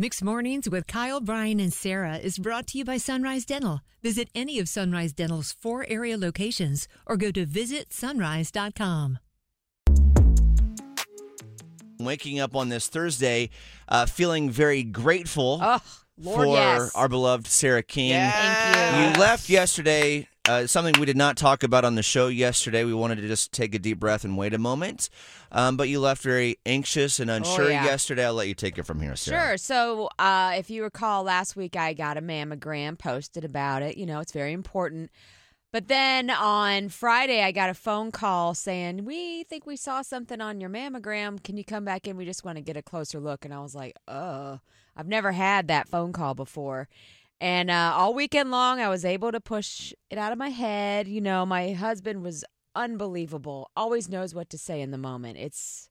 Mix Mornings with Kyle, Brian, and Sarah is brought to you by Sunrise Dental. Visit any of Sunrise Dental's four area locations or go to visitsunrise.com. Waking up on this Thursday, uh, feeling very grateful Oh, Lord, for yes. our beloved Sarah King. Thank you. You left yesterday. Uh, something we did not talk about on the show yesterday. We wanted to just take a deep breath and wait a moment. Um, but you left very anxious and unsure Oh, yeah. yesterday. I'll let you take it from here, Sarah. Sure. So, uh, if you recall, last week I got a mammogram, posted about it. You know, it's very important. But then on Friday, I got a phone call saying, We think we saw something on your mammogram. Can you come back in? We just want to get a closer look. And I was like, Oh, I've never had that phone call before. And uh, all weekend long, I was able to push it out of my head. You know, my husband was unbelievable, always knows what to say in the moment. It's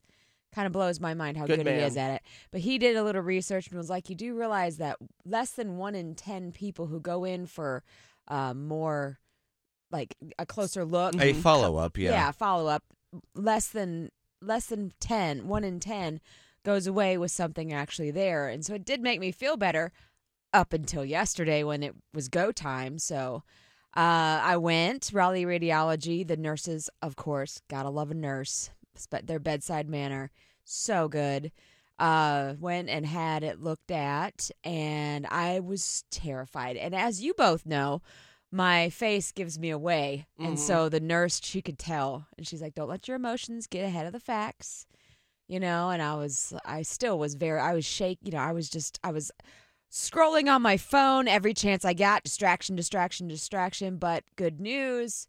kind of blows my mind how Good good, he is at it. But he did a little research and was like, You do realize that less than one in 10 people who go in for uh, more, like a closer look, A follow up, yeah. follow up, less than less than 10, one in 10 goes away with something actually there. And so it did make me feel better up until yesterday when it was go time. So uh, I went, Raleigh Radiology. The nurses, of course, gotta love a nurse. Spe- Their bedside manner, so good. Uh, went and had it looked at, and I was terrified. And as you both know, my face gives me away. And so the nurse, she could tell. And she's like, don't let your emotions get ahead of the facts. You know, and I was, I still was very, I was shake, you know, I was just, I was scrolling on my phone every chance I got. Distraction, distraction, distraction. But good news.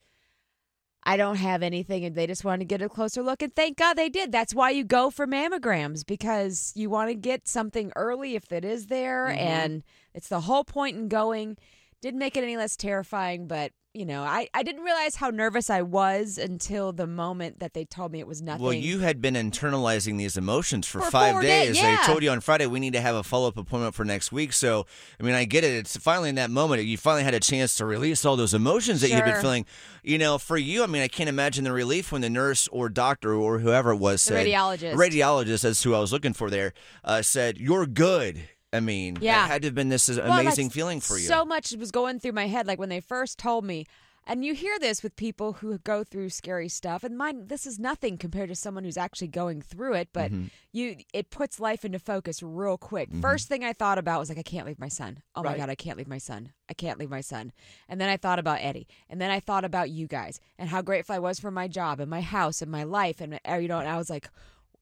I don't have anything, and they just wanted to get a closer look. And thank God they did. That's why you go for mammograms because you want to get something early if it is there. Mm-hmm. And it's the whole point in going. Didn't make it any less terrifying, but you know, I, I didn't realize how nervous I was until the moment that they told me it was nothing. Well, you had been internalizing these emotions for, For five days. days, They told you on Friday we need to have a follow up appointment for next week. So, I mean, I get it. It's finally in that moment you finally had a chance to release all those emotions that you've been feeling. You know, for you, I mean, I can't imagine the relief when the nurse or doctor or whoever it was The said, radiologist. radiologist, that's who I was looking for there, uh, said, "You're good." I mean, Yeah. it had to have been this is Well, amazing feeling for you. So much was going through my head, like when they first told me. And you hear this with people who go through scary stuff, and mine. This is nothing compared to someone who's actually going through it. But Mm-hmm. you, it puts life into focus real quick. First thing I thought about was like, I can't leave my son. Oh my god, I can't leave my son. I can't leave my son. And then I thought about Eddie, and then I thought about you guys, and how grateful I was for my job and my house and my life, and uh, you know. And I was like,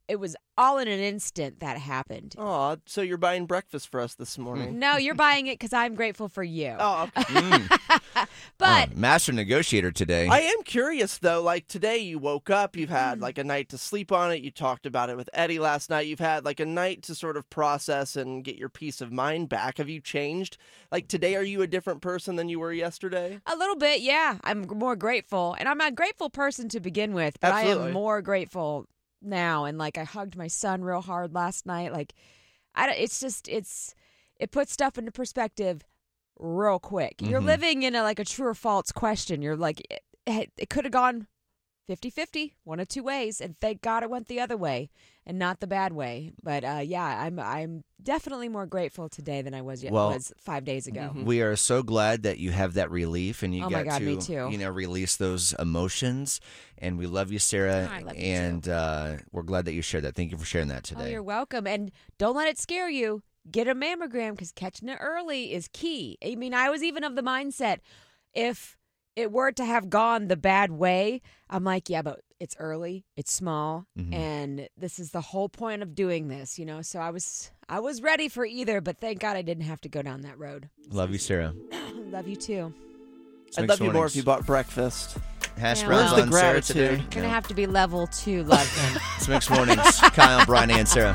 it was all in an instant that happened. Oh, so you're buying breakfast for us this Hmm. morning? No, you're buying it because I'm grateful for you. Oh, okay. but Oh, master negotiator today. I am curious though. Like today, you woke up, you've Mm. had like a night to sleep on it. You talked about it with Eddie last night. You've had like a night to sort of process and get your peace of mind back. Have you changed? Like today, are you a different person than you were yesterday? A little bit, yeah. I'm more grateful, and I'm a grateful person to begin with, but I Absolutely. am more grateful now. And like, I hugged my son real hard last night. Like, I don't, it's just it's it puts stuff into perspective real quick. You're Mhm. living in a like a true or false question. You're like, it, it could have gone 50-50, one of two ways, and thank God it went the other way and not the bad way. But uh, yeah, I'm I'm definitely more grateful today than I was yet Well, was five days ago. We are so glad that you have that relief and you Oh got God, to too. you know release those emotions. And we love you, Sarah. I love you too. and uh, we're glad that you shared that. Thank you for sharing that Oh, today. you're welcome. And don't let it scare you. Get a mammogram because catching it early is key. I mean, I was even of the mindset if it were to have gone the bad way, I'm like, yeah, but it's early, it's small, Mhm. and this is the whole point of doing this, you know. So I was, I was ready for either, but thank God I didn't have to go down that road. love you, Sarah. Love you too. It's I'd Mixed love you more if you bought breakfast. Hash Yeah, browns well- on Where's the Sarah gratitude? today. Gonna Yeah. have to be level two love him. It's mix mornings. Kyle, Brian, and Sarah.